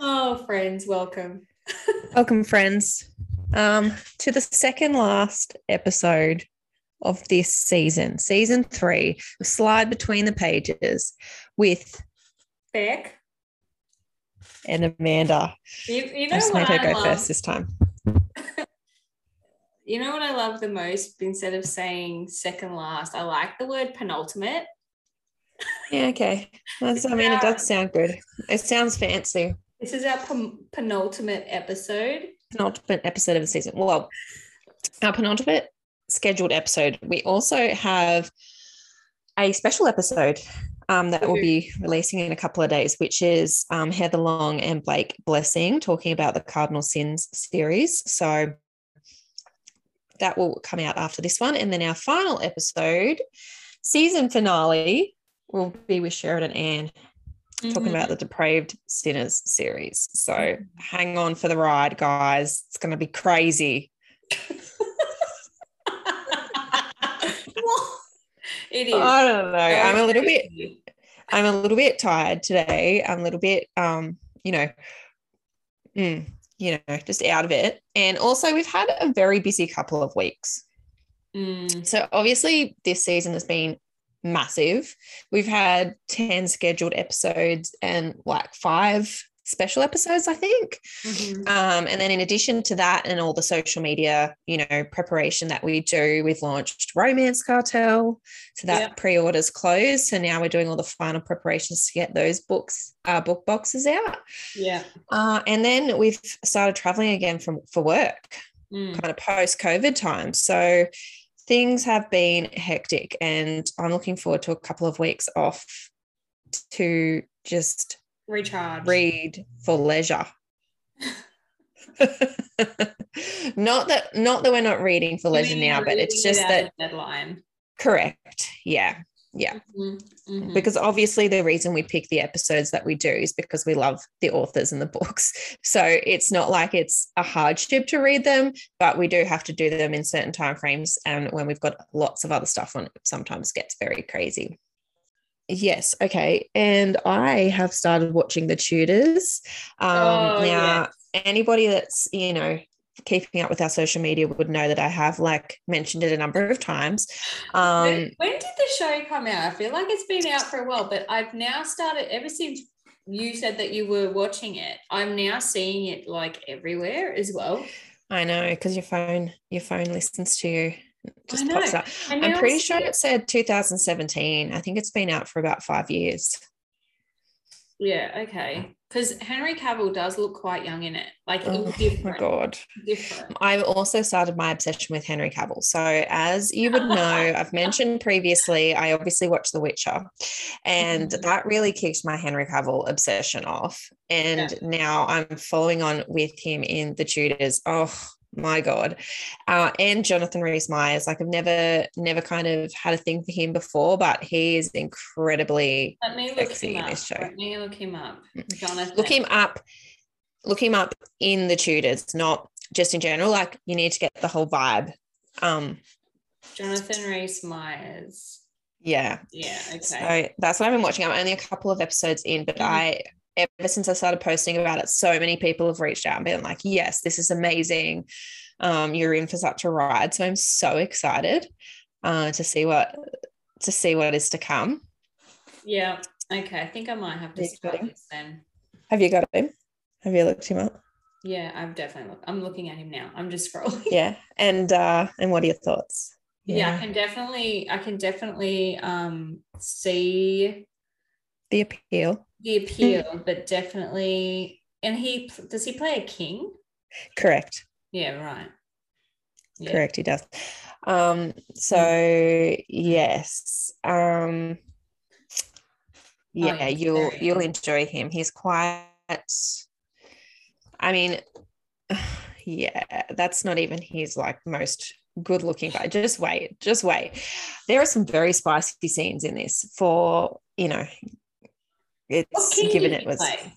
Oh, friends, welcome. Welcome, friends, um, to the second last episode of this season, season three. Slide between the pages with Beck. and Amanda. You, you know I just what made her I go love? first this time. You know what I love the most? Instead of saying second last, I like the word penultimate. Yeah, okay. That's, I mean, it does sound good. It sounds fancy. This is our pen- penultimate episode. Penultimate episode of the season. Well, our penultimate scheduled episode. We also have a special episode um, that will be releasing in a couple of days, which is um, Heather Long and Blake Blessing talking about the Cardinal Sins series. So that will come out after this one. And then our final episode, season finale, will be with Sheridan Anne talking about the Depraved Sinners series. So hang on for the ride, guys. It's going to be crazy. it is. I don't know. I'm a little bit. I'm a little bit tired today. I'm a little bit, um, you know, mm, you know, just out of it. And also, we've had a very busy couple of weeks. Mm, So obviously, this season has been massive. We've had ten scheduled episodes and like five special episodes, I think. mhm. Um, and then in addition to that, and all the social media, you know, preparation that we do, we've launched Romance Cartel. So that Yeah. pre-orders closed. So now we're doing all the final preparations to get those books, uh, book boxes out. Yeah. Uh, and then we've started traveling again from for work, Mm. kind of post-COVID times. So things have been hectic, and I'm looking forward to a couple of weeks off to just Recharge. read for leisure. not that not that we're not reading for leisure now, but it's just that deadline. correct. Yeah. Yeah. Mhm, mhm. Because obviously the reason we pick the episodes that we do is because we love the authors and the books. So it's not like it's a hardship to read them, but we do have to do them in certain time frames. And when we've got lots of other stuff on, it sometimes gets very crazy. Yes. Okay. And I have started watching The Tudors. Um, Oh, now, anybody that's, you know, keeping up with our social media would know that I have like mentioned it a number of times. Um, when, when did the show come out? I feel like it's been out for a while, but I've now started ever since you said that you were watching it. I'm now seeing it like everywhere as well. I know because your phone your phone listens to you. Just pops up. I'm pretty sure it said 2017. I think it's been out for about five years. Yeah, okay. Because Henry Cavill does look quite young in it. Like Oh my god! Different. I've also started my obsession with Henry Cavill. So, as you would know, I've mentioned previously, I obviously watched The Witcher, and Mhm. that really kicked my Henry Cavill obsession off. And now I'm following on with him in The Tudors. Oh my god! Uh, and Jonathan Rhys Myers. Like I've never, never kind of had a thing for him before, but he is incredibly. Let me look sexy him in up. this show. Let me look him up. Jonathan. Look him up. Look him up in The Tudors, not just in general. Like you need to get the whole vibe. Um, Jonathan Rhys Myers. yeah. Yeah, okay. So that's what I've been watching. I'm only a couple of episodes in, but Mhm. I ever since I started posting about it, so many people have reached out and been like, "Yes, this is amazing. Um, you're in for such a ride." So I'm so excited uh, to see what to see what is to come. yeah. Okay. I think I might have to start this then. Have you got him? Have you looked him up? Yeah, I've definitely looked. I'm looking at him now. I'm just scrolling. Yeah. And uh, and what are your thoughts? yeah. I can definitely I can definitely um see The appeal. The appeal, but definitely and he does he play a king? Correct. Yeah, right. Yeah. Correct, he does. Um, so yes. Um yeah, yeah, you'll you'll enjoy him. He's quite I mean, yeah, that's not even his like most good looking, but just wait, just wait. There are some very spicy scenes in this for, you know, it's given it was play?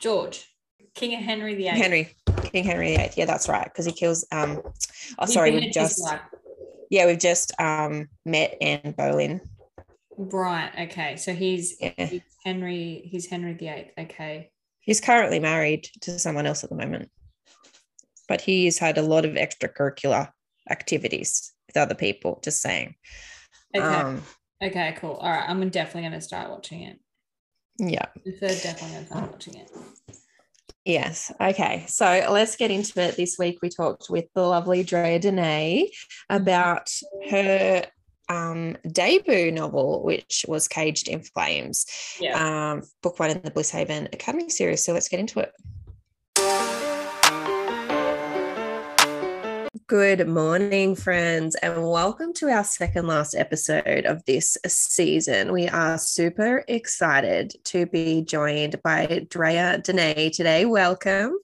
George, King of Henry VIII. Henry, King Henry VIII. Yeah, that's right. Because he kills um oh sorry, we've just yeah, we've just um met Anne Boleyn. Right. Okay. So he's, Yeah. he's Henry. He's Henry VIII. Okay. He's currently married to someone else at the moment, but he's had a lot of extracurricular activities with other people. Just saying. Okay. Um, okay, cool. All right. I'm definitely going to start watching it. Yeah. Third, definitely start watching it. Yes. Okay. So let's get into it. This week we talked with the lovely Drea Dene about her um, debut novel, which was Caged in Flames, Yeah. um, book one in the Bliss Haven Academy series. So let's get into it. Good morning, friends, and welcome to our second last episode of this season. We are super excited to be joined by Drea Dene today. Welcome.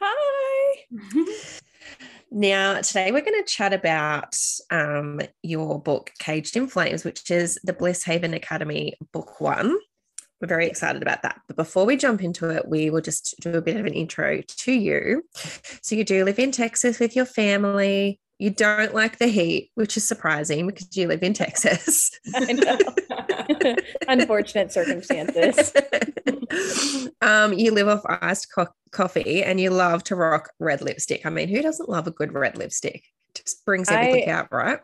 Hi. Now, today we're going to chat about um, your book, Caged in Flames, which is the Bliss Haven Academy book one. We're very excited about that. But before we jump into it, we will just do a bit of an intro to you. So, you do live in Texas with your family. You don't like the heat, which is surprising because you live in Texas. I know. Unfortunate circumstances. um, you live off iced co- coffee and you love to rock red lipstick. I mean, who doesn't love a good red lipstick? Just brings everything I- out, right?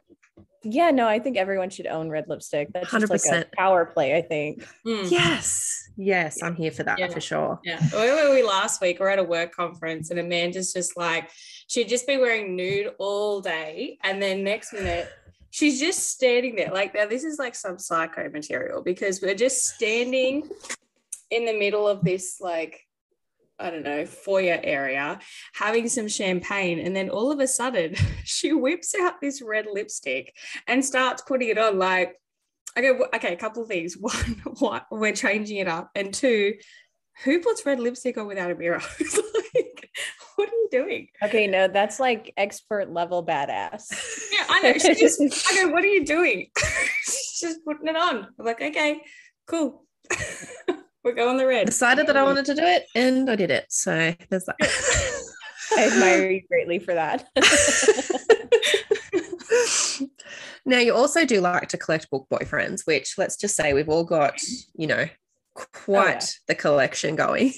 Yeah, no, I think everyone should own red lipstick. That's just like 100%. a power play, I think. Mm. Yes. Yes, I'm here for that Yeah. for sure. Yeah. Where were we last week? We're at a work conference and Amanda's just like, she'd just be wearing nude all day. And then next minute, she's just standing there. Like, now this is like some psycho material because we're just standing in the middle of this, like, I don't know, foyer area, having some champagne. And then all of a sudden, she whips out this red lipstick and starts putting it on. Like, okay, okay, a couple of things. One, what we're changing it up. And two, who puts red lipstick on without a mirror? Like, what are you doing? Okay, no, that's like expert level badass. Yeah, I know. She just, I go, what are you doing? She's just putting it on. I'm like, okay, cool. We're going the red. decided that I wanted to do it and I did it. So there's that. I admire you greatly for that. now you also do like to collect book boyfriends, which let's just say we've all got, you know, quite oh, the collection going.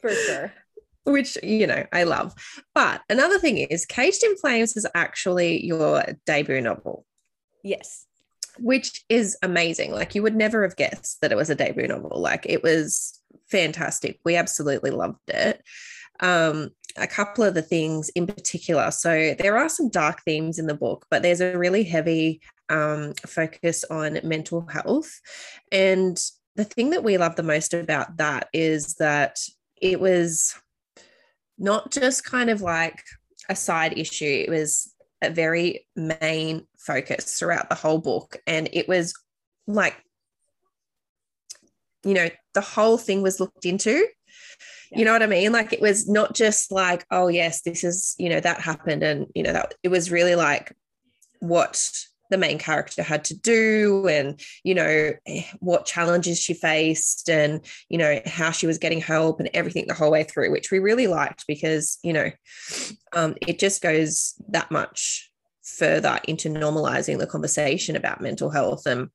for sure. which you know I love. But another thing is, Caged in Flames is actually your debut novel, Yes. Which is amazing. Like you would never have guessed that it was a debut novel. Like it was fantastic. We absolutely loved it. Um, a couple of the things in particular. So there are some dark themes in the book, but there's a really heavy um, focus on mental health. And the thing that we love the most about that is that it was not just kind of like a side issue, it was a very main focus throughout the whole book. And it was like, you know, the whole thing was looked into. You know what I mean? Like it was not just like, oh yes, this is, you know, that happened. And, you know, that it was really like what the main character had to do and, you know, what challenges she faced and, you know, how she was getting help and everything the whole way through, which we really liked because, you know, um, it just goes that much further into normalizing the conversation about mental health and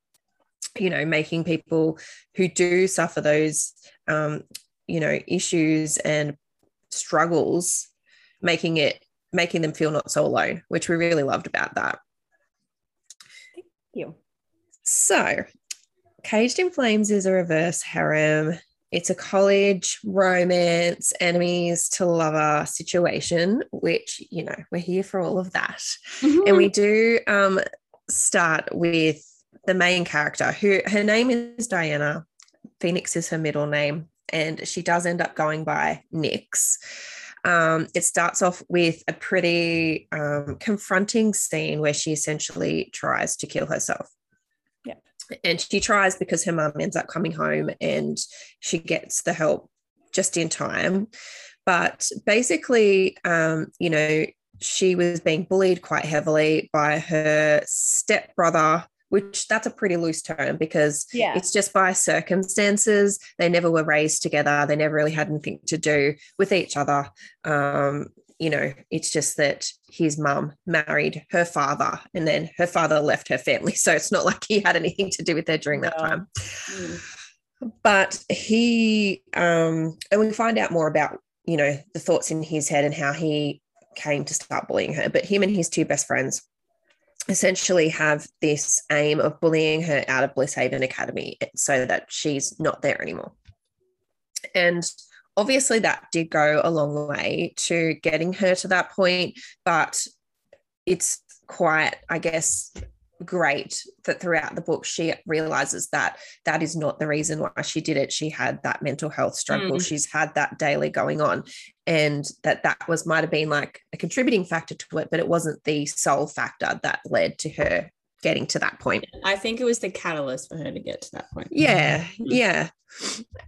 you know making people who do suffer those um, you know issues and struggles making it making them feel not so alone which we really loved about that you. so caged in flames is a reverse harem it's a college romance enemies to lover situation which you know we're here for all of that and we do um, start with the main character who her name is Diana. Phoenix is her middle name, and she does end up going by Nyx. Um, it starts off with a pretty um, confronting scene where she essentially tries to kill herself. Yeah. And she tries because her mum ends up coming home and she gets the help just in time. But basically, um, you know, she was being bullied quite heavily by her stepbrother, which that's a pretty loose term because Yeah. it's just by circumstances. They never were raised together. They never really had anything to do with each other. Um, you know, it's just that his mum married her father and then her father left her family. So it's not like he had anything to do with her during that No. time. Mm. but he um and we find out more about you know the thoughts in his head and how he came to start bullying her but him and his two best friends essentially have this aim of bullying her out of Blisshaven Academy so that she's not there anymore. And obviously, that did go a long way to getting her to that point, but it's quite, I guess, great that throughout the book she realizes that that is not the reason why she did it she had that mental health struggle mm. she's had that daily going on and that that was might have been like a contributing factor to it but it wasn't the sole factor that led to her getting to that point i think it was the catalyst for her to get to that point yeah mm-hmm. yeah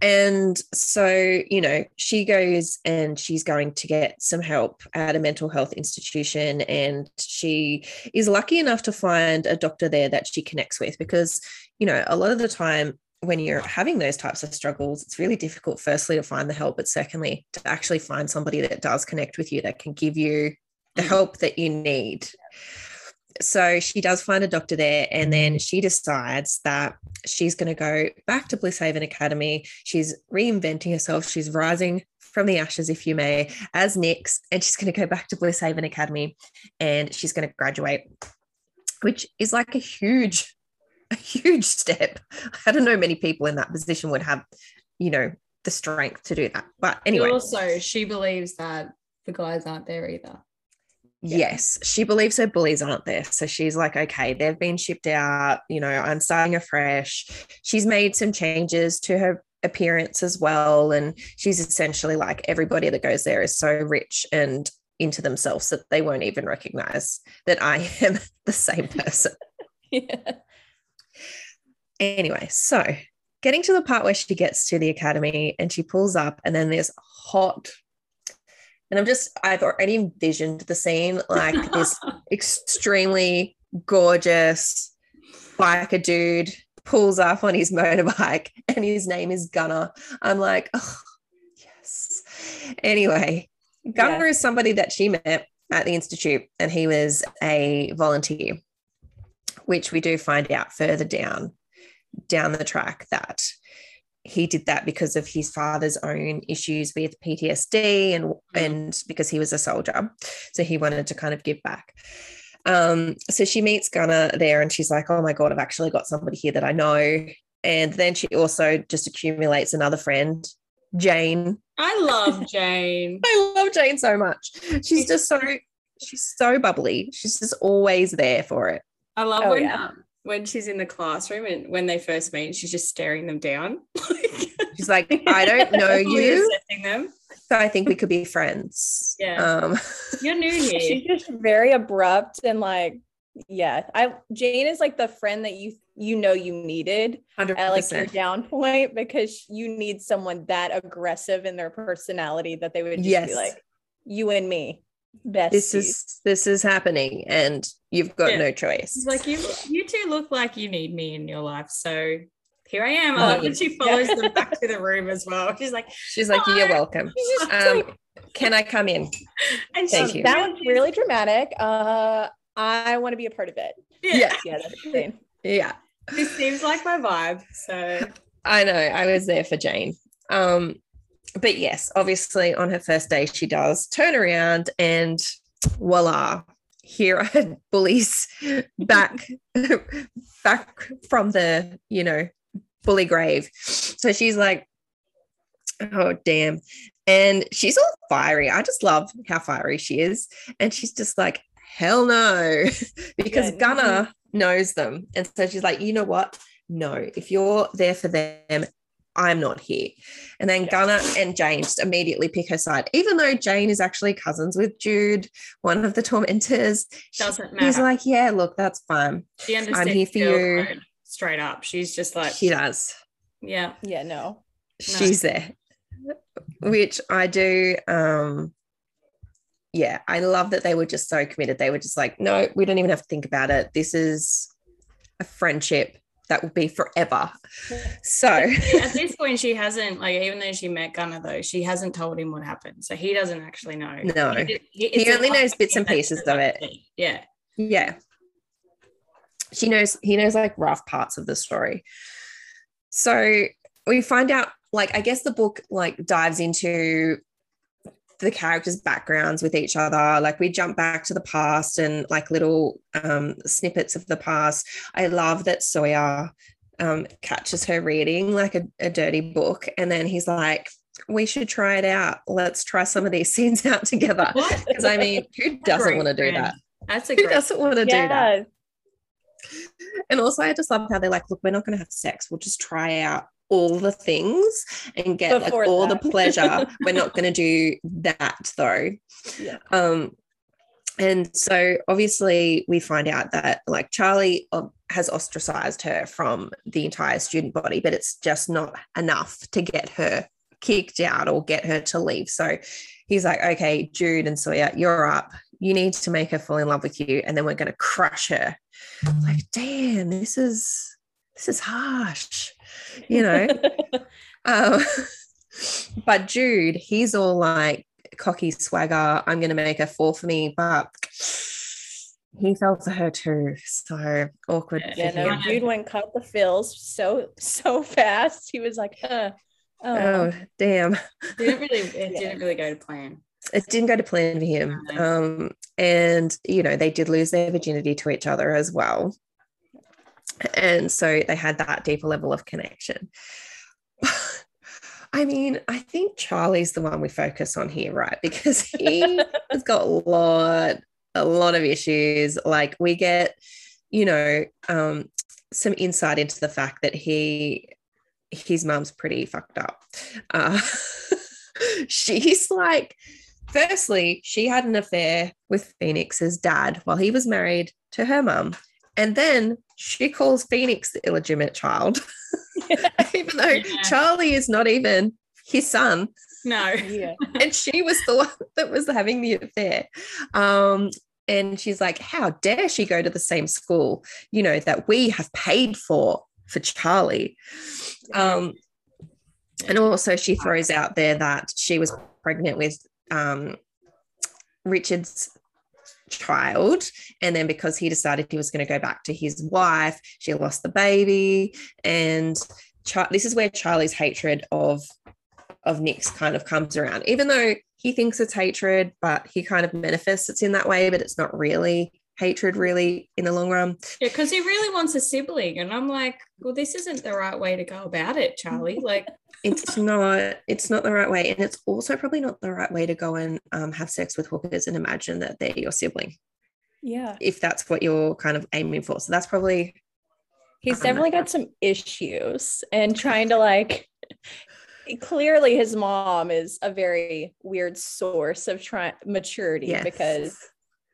and so you know she goes and she's going to get some help at a mental health institution and she is lucky enough to find a doctor there that she connects with because you know a lot of the time when you're having those types of struggles, it's really difficult, firstly, to find the help, but secondly, to actually find somebody that does connect with you that can give you the mm. help that you need. So she does find a doctor there, and then she decides that she's going to go back to Blisshaven Academy. She's reinventing herself, she's rising from the ashes, if you may, as Nyx, and she's going to go back to Blisshaven Academy and she's going to graduate, which is like a huge a huge step. I don't know many people in that position would have, you know, the strength to do that. But anyway. also, she believes that the guys aren't there either. Yeah. Yes, she believes her bullies aren't there. So she's like, okay, they've been shipped out. You know, I'm starting afresh. She's made some changes to her appearance as well. And she's essentially like, everybody that goes there is so rich and into themselves that they won't even recognize that I am the same person. yeah. Anyway, so getting to the part where she gets to the academy and she pulls up, and then there's hot. And I'm just, I've already envisioned the scene like this extremely gorgeous biker dude pulls up on his motorbike and his name is Gunner. I'm like, oh, yes. Anyway, Gunner yeah. is somebody that she met at the Institute and he was a volunteer, which we do find out further down down the track that he did that because of his father's own issues with PTSD and mm-hmm. and because he was a soldier. So he wanted to kind of give back. Um, so she meets Gunner there and she's like, Oh my God, I've actually got somebody here that I know. And then she also just accumulates another friend, Jane. I love Jane. I love Jane so much. She's just so she's so bubbly. She's just always there for it. I love oh, when yeah. um, when she's in the classroom and when they first meet, she's just staring them down. she's like, I don't know you. Them. So I think we could be friends. Yeah. Um, You're new here. She's just very abrupt and like, yeah. I Jane is like the friend that you you know you needed 100%. at like your down point because you need someone that aggressive in their personality that they would just yes. be like, you and me. Best. This is this is happening and you've got yeah. no choice. like you you two look like you need me in your life. So here I am. I love that she follows yeah. them back to the room as well. She's like, she's like, you're welcome. Um, can I come in? And Thank you. That was really dramatic. Uh, I want to be a part of it. Yeah, yeah, that's. Yeah, this seems like my vibe. So I know I was there for Jane. Um, but yes, obviously on her first day, she does turn around and voila, here are bullies back, back from the, you know, bully grave. So she's like, oh, damn. And she's all fiery. I just love how fiery she is. And she's just like, hell no, because yeah. Gunner knows them. And so she's like, you know what? No, if you're there for them, I'm not here. And then Gunnar and Jane just immediately pick her side, even though Jane is actually cousins with Jude, one of the tormentors. Doesn't matter. He's like, yeah, look, that's fine. She understands. I'm here for you. Straight up. She's just like, she does. Yeah. Yeah, no. She's no. there, which I do. Um, yeah, I love that they were just so committed. They were just like, no, we don't even have to think about it. This is a friendship that will be forever. So at this point, she hasn't like even though she met Gunner though, she hasn't told him what happened, so he doesn't actually know. No, he, he only knows bits and pieces of it. Yeah, yeah. She knows he knows like rough parts of the story. So we find out like I guess the book like dives into the characters' backgrounds with each other. Like we jump back to the past and like little um, snippets of the past. I love that Sawyer um, catches her reading like a, a dirty book, and then he's like, we should try it out. Let's try some of these scenes out together. Because I mean, who doesn't want to do that? That's a who doesn't want to yeah. do that? And also, I just love how they're like, look, we're not going to have sex. We'll just try out all the things and get like, all the pleasure. we're not going to do that though. Yeah. Um, and so obviously we find out that like Charlie um, has ostracized her from the entire student body, but it's just not enough to get her kicked out or get her to leave. So he's like, okay, Jude and Sawyer, you're up. You need to make her fall in love with you, and then we're going to crush her. Like, damn, this is this is harsh, you know. um, but Jude, he's all like cocky swagger. I'm going to make her fall for me, but he fell for her too. So awkward. Yeah, no, Jude went cut the fills so so fast. He was like, uh, Oh, oh damn. Didn't really it didn't really go to plan. It didn't go to plan for him. Um, and you know, they did lose their virginity to each other as well. And so they had that deeper level of connection. I mean, I think Charlie's the one we focus on here, right? Because he has got a lot, a lot of issues. Like we get, you know, um, some insight into the fact that he his mum's pretty fucked up. Uh, she's like, firstly, she had an affair with Phoenix's dad while he was married to her mum. And then she calls Phoenix the illegitimate child, even though yeah. Charlie is not even his son. No. Yeah. and she was the one that was having the affair. Um, and she's like, How dare she go to the same school, you know, that we have paid for for Charlie? Um, and also, she throws out there that she was pregnant with um, Richard's child. And then because he decided he was going to go back to his wife, she lost the baby. And Char- this is where Charlie's hatred of of Nyx kind of comes around, even though he thinks it's hatred, but he kind of manifests it's in that way, but it's not really hatred really in the long run. Yeah, because he really wants a sibling. And I'm like, well, this isn't the right way to go about it, Charlie. Like it's not, it's not the right way. And it's also probably not the right way to go and um, have sex with hookers and imagine that they're your sibling. Yeah. If that's what you're kind of aiming for. So that's probably he's definitely got some issues and trying to like clearly his mom is a very weird source of try- maturity yes. because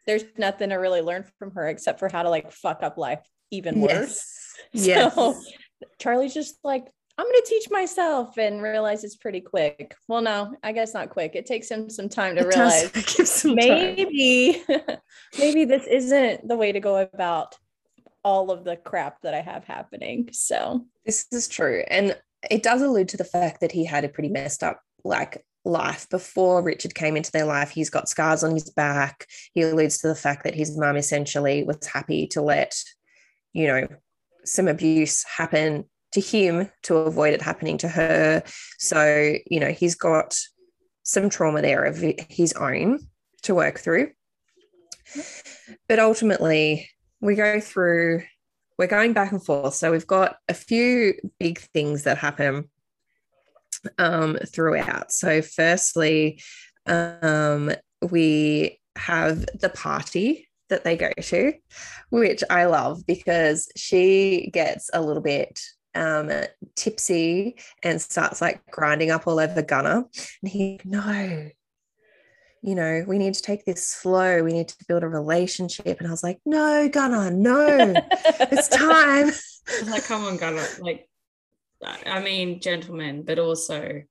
there's nothing to really learn from her except for how to like fuck up life even worse. Yes. So yes. Charlie's just like, I'm going to teach myself and realize it's pretty quick. Well, no, I guess not quick. It takes him some time to it realize maybe, maybe this isn't the way to go about all of the crap that I have happening. So this is true. And it does allude to the fact that he had a pretty messed up like life before Richard came into their life. He's got scars on his back. He alludes to the fact that his mum essentially was happy to let, you know, some abuse happen to him to avoid it happening to her. So, you know, he's got some trauma there of his own to work through. But ultimately, we go through, we're going back and forth. So we've got a few big things that happen um, throughout. So, firstly, um, we have the party that they go to, which I love because she gets a little bit um, tipsy and starts like grinding up all over Gunner. And he, no, you know, we need to take this slow. We need to build a relationship. And I was like, no, Gunner, no, it's time. like, come on, Gunner. Like, I mean, gentlemen, but also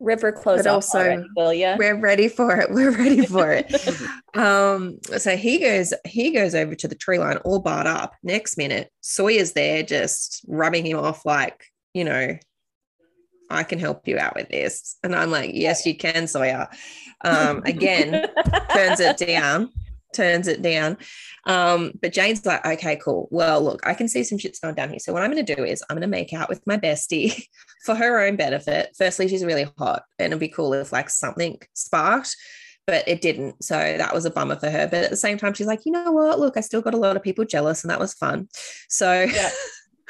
river close but also already, will you? we're ready for it. We're ready for it. Um so he goes he goes over to the tree line all barred up. Next minute sawyer's there just rubbing him off like you know i can help you out with this. And i'm like yes you can sawyer. Um again turns it down turns it down. Um, but Jane's like, okay, cool. Well, look, I can see some shit's going down here. So what I'm going to do is I'm going to make out with my bestie for her own benefit. Firstly, she's really hot, and it'd be cool if like something sparked. But it didn't. So that was a bummer for her. But at the same time, she's like, you know what? Look, I still got a lot of people jealous, and that was fun. So yeah.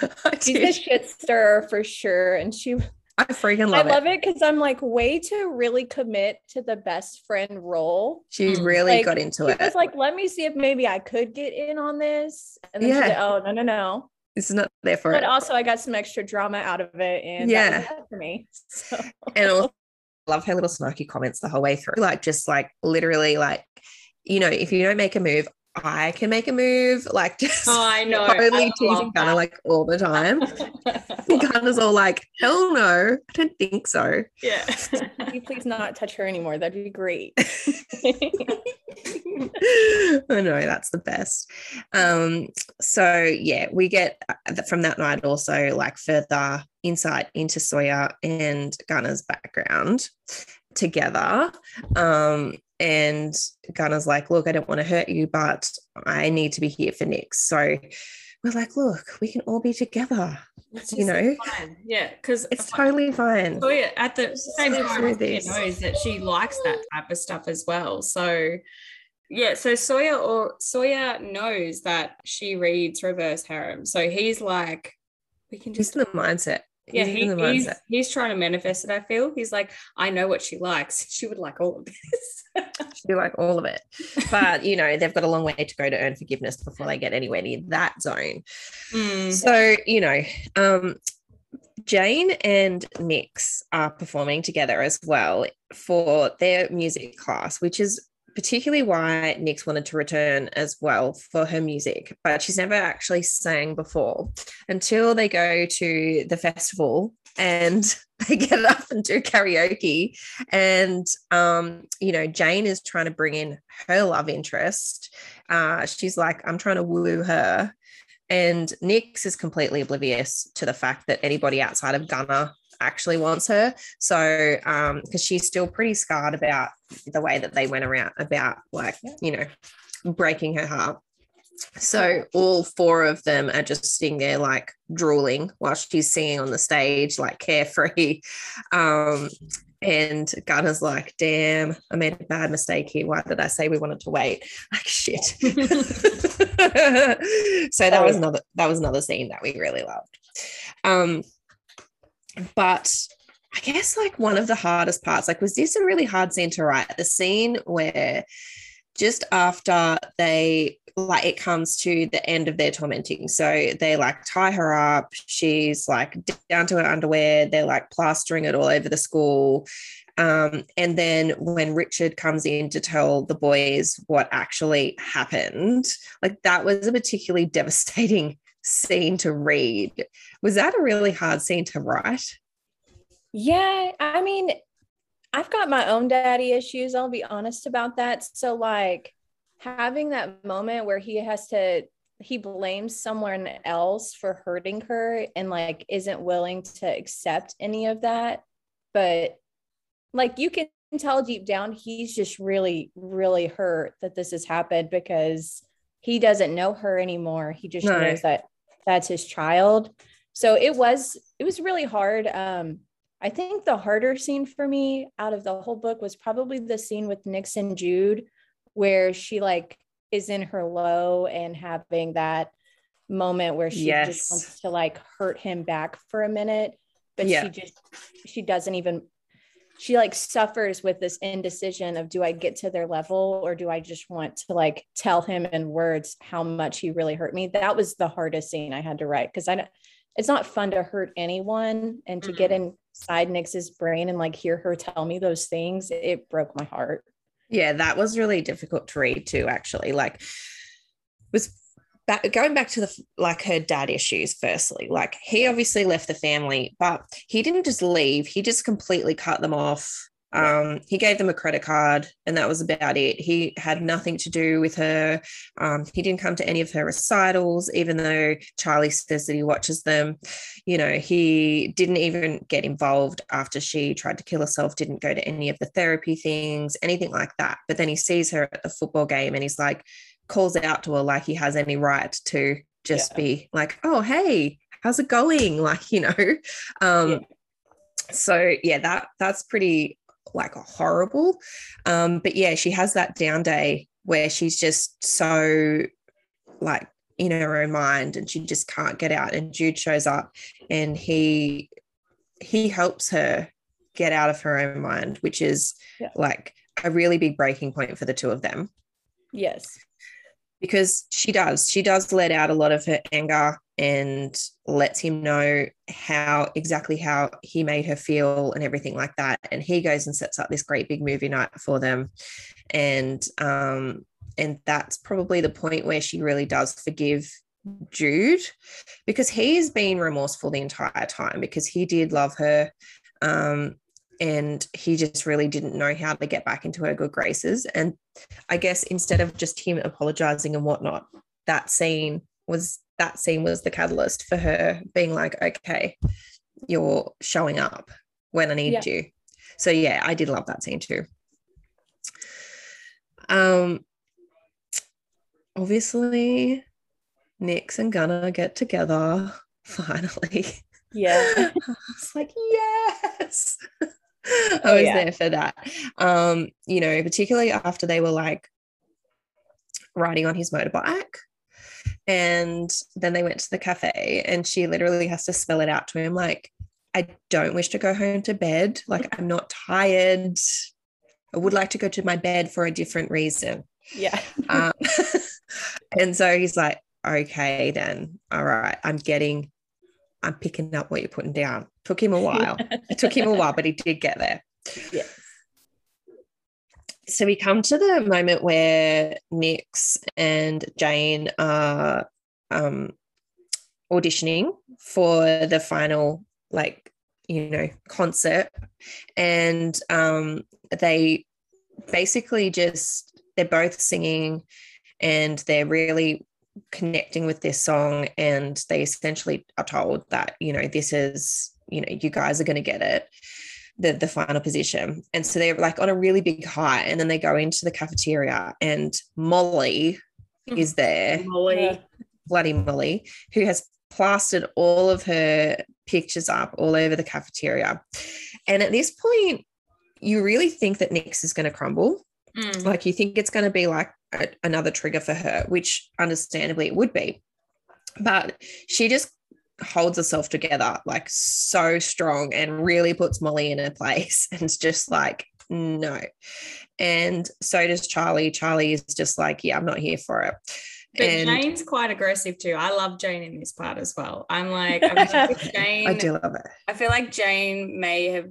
she's a shit stirrer for sure. And she I freaking love it. I love it because I'm like way to really commit to the best friend role. She mm. really like, got into it. was like, let me see if maybe I could get in on this. And then yeah. Like, oh no, no, no. It's not there for it. but it. also I got some extra drama out of it. And yeah, for me. So. And also, I love her little snarky comments the whole way through. Like just like literally like, you know, if you don't make a move, I can make a move, like just oh, I know totally teasing Gunner like all the time. Gunner's all like, hell no, I don't think so. Yeah. Can you please not touch her anymore? That'd be great. I know that's the best. Um, so yeah, we get uh, from that night also like further insight into Sawyer and Gunner's background together. Um, and Gunner's like, look, I don't want to hurt you, but I need to be here for Nick. So we're like, look, we can all be together. you know, fine. yeah, because it's totally fine. Oh, Sawyer at the same time, Sawyer knows that she likes that type of stuff as well. So yeah, so Sawyer or Sawyer knows that she reads reverse harem. So he's like, we can just he's in the mindset yeah, he, he's he's trying to manifest it. I feel he's like, I know what she likes. She would like all of this. She'd like all of it, but you know they've got a long way to go to earn forgiveness before they get anywhere near that zone. Mm. So you know, um, Jane and Nyx are performing together as well for their music class, which is particularly why Nyx wanted to return as well for her music, but she's never actually sang before until they go to the festival and they get up and do karaoke. And, um, you know, Jane is trying to bring in her love interest. Uh, she's like, I'm trying to woo her. And Nyx is completely oblivious to the fact that anybody outside of Gunner actually wants her. So, um, because she's still pretty scarred about the way that they went around about like, you know, breaking her heart. So all four of them are just sitting there like drooling while she's singing on the stage, like carefree. Um, and Gunner's like, damn, I made a bad mistake here. Why did I say we wanted to wait? Like shit. so that was another that was another scene that we really loved. Um, but I guess like one of the hardest parts, like, was this a really hard scene to write? The scene where just after they like it comes to the end of their tormenting. So they like tie her up. She's like down to her underwear. They're like plastering it all over the school. Um, and then when Richard comes in to tell the boys what actually happened, like that was a particularly devastating scene to read. Was that a really hard scene to write? Yeah, I mean, I've got my own daddy issues. I'll be honest about that. So, like, having that moment where he has to, he blames someone else for hurting her and, like, isn't willing to accept any of that. But, like, you can tell deep down, he's just really, really hurt that this has happened because he doesn't know her anymore. He just no. knows that that's his child. So it was it was really hard. Um, I think the harder scene for me out of the whole book was probably the scene with Nixon Jude, where she like is in her low and having that moment where she yes. just wants to like hurt him back for a minute, but yeah. she just she doesn't even she like suffers with this indecision of do I get to their level or do I just want to like tell him in words how much he really hurt me? That was the hardest scene I had to write because I don't it's not fun to hurt anyone and to mm-hmm. get inside Nyx's brain and like hear her tell me those things, it broke my heart. Yeah, that was really difficult to read too, actually. Like was back, going back to the like her dad issues firstly like he obviously left the family but he didn't just leave he just completely cut them off Um, he gave them a credit card, and that was about it. He had nothing to do with her. Um, he didn't come to any of her recitals, even though Charlie says that he watches them. You know, he didn't even get involved after she tried to kill herself, didn't go to any of the therapy things, anything like that. But then he sees her at the football game and he's like, calls out to her like he has any right to just yeah. be like, oh, hey, how's it going? Like, you know. Um, yeah. So yeah, that that's pretty like horrible. Um, but yeah, she has that down day where she's just so like in her own mind and she just can't get out. And Jude shows up and he he helps her get out of her own mind, which is yeah. like a really big breaking point for the two of them. Yes. Because she does, she does let out a lot of her anger and lets him know how exactly how he made her feel and everything like that. And he goes and sets up this great big movie night for them. And um, and that's probably the point where she really does forgive Jude because he's been remorseful the entire time because he did love her. Um, and he just really didn't know how to get back into her good graces. And I guess instead of just him apologizing and whatnot, that scene was that scene was the catalyst for her being like, okay, you're showing up when I need yeah. you. So yeah, I did love that scene too. Um obviously Nyx and Gunnar get together finally. Yeah. I was like, yes. I oh, was yeah. there for that. Um, you know, particularly after they were like riding on his motorbike and then they went to the cafe and she literally has to spell it out to him like, I don't wish to go home to bed. Like, I'm not tired. I would like to go to my bed for a different reason. Yeah. um, and so he's like, okay, then. All right. I'm getting, I'm picking up what you're putting down. Took him a while. it took him a while, but he did get there. Yeah so we come to the moment where Nyx and Jane are um, auditioning for the final, like, you know, concert. And um, they basically just, they're both singing and they're really connecting with this song. And they essentially are told that, you know, this is, you know, you guys are going to get it the, the final position. And so they're like on a really big high. And then they go into the cafeteria and Molly is there. Molly. Bloody Molly, who has plastered all of her pictures up all over the cafeteria. And at this point, you really think that Nyx is going to crumble. Mm. Like you think it's going to be like a, another trigger for her, which understandably it would be. But she just holds herself together like so strong and really puts Molly in her place. And it's just like, no. And so does Charlie. Charlie is just like, yeah, I'm not here for it. But and Jane's quite aggressive too. I love Jane in this part as well. I'm like, I'm Jane. I do love it. I feel like Jane may have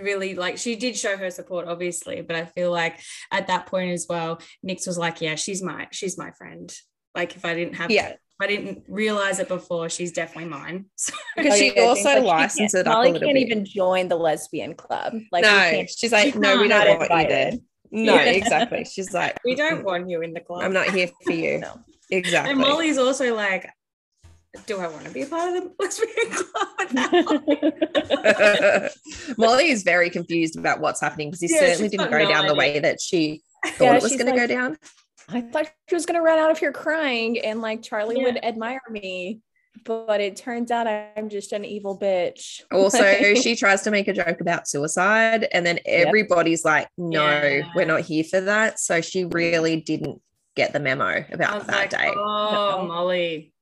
really like she did show her support obviously but i feel like at that point as well nyx was like yeah she's my she's my friend like if i didn't have yeah I didn't realize it before. She's definitely mine. Oh, because oh, she yeah, also like licensed it up Molly a little can't bit. even join the lesbian club. Like no, she's like, no, we don't want you there. No, yeah. exactly. She's like, we don't want you in the club. I'm not here for you. no. Exactly. And Molly's also like, do I want to be a part of the lesbian club Molly is very confused about what's happening because he yeah, certainly didn't go down idea. the way that she thought yeah, it was going like, to go down. I thought she was going to run out of here crying and like Charlie yeah. would admire me. But it turns out I'm just an evil bitch. Also, she tries to make a joke about suicide, and then everybody's yep. like, no, yeah. we're not here for that. So she really didn't get the memo about that like, day. Oh, no. Molly.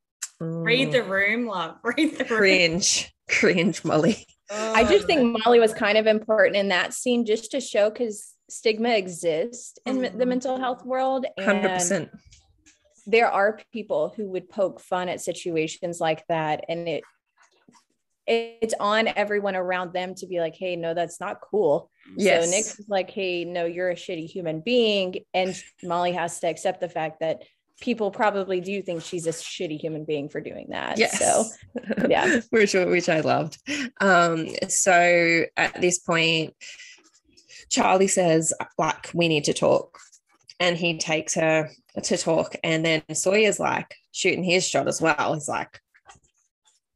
Mm. Read the room, love. Read the room. Cringe. Cringe, Molly. Oh, I just think Molly was kind of important in that scene just to show because stigma exists in mm-hmm. the mental health world. And 100%. There are people who would poke fun at situations like that. And it, it's on everyone around them to be like, hey, no, that's not cool. Yes. So Nick's like, hey, no, you're a shitty human being. And Molly has to accept the fact that people probably do think she's a shitty human being for doing that. Yes. So yeah. which which I loved. Um, so at this point, Charlie says, like, we need to talk. And he takes her to talk. And then Sawyer's like shooting his shot as well. He's like,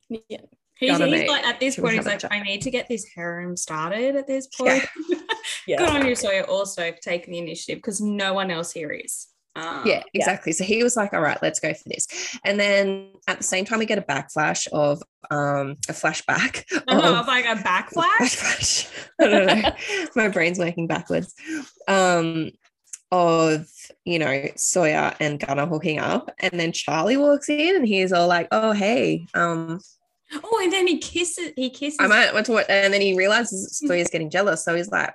yeah. He's, he's like at this point, he's like, I need to get this harem started at this point. Yeah. yeah. Good on you, Sawyer, also for taking the initiative because no one else here is. Um, yeah, exactly. Yeah. So he was like, all right, let's go for this. And then at the same time, we get a backflash of um, a flashback. Oh, of, like a backflash? I don't know. My brain's working backwards. Um, of, you know, Sawyer and Gunnar hooking up. And then Charlie walks in and he's all like, oh, hey, um, Oh, and then he kisses. He kisses. I might want to watch, and then he realizes Sawyer's getting jealous. So he's like,